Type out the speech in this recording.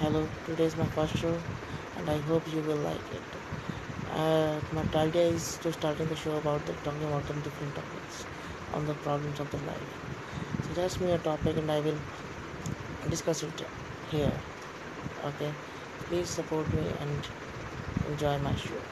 Hello, today is my first show and I hope you will like it. Uh, my idea is to starting the show about the talking about the different topics on the problems of the life. Suggest me a topic and I will discuss it here. Okay, please support me and enjoy my show.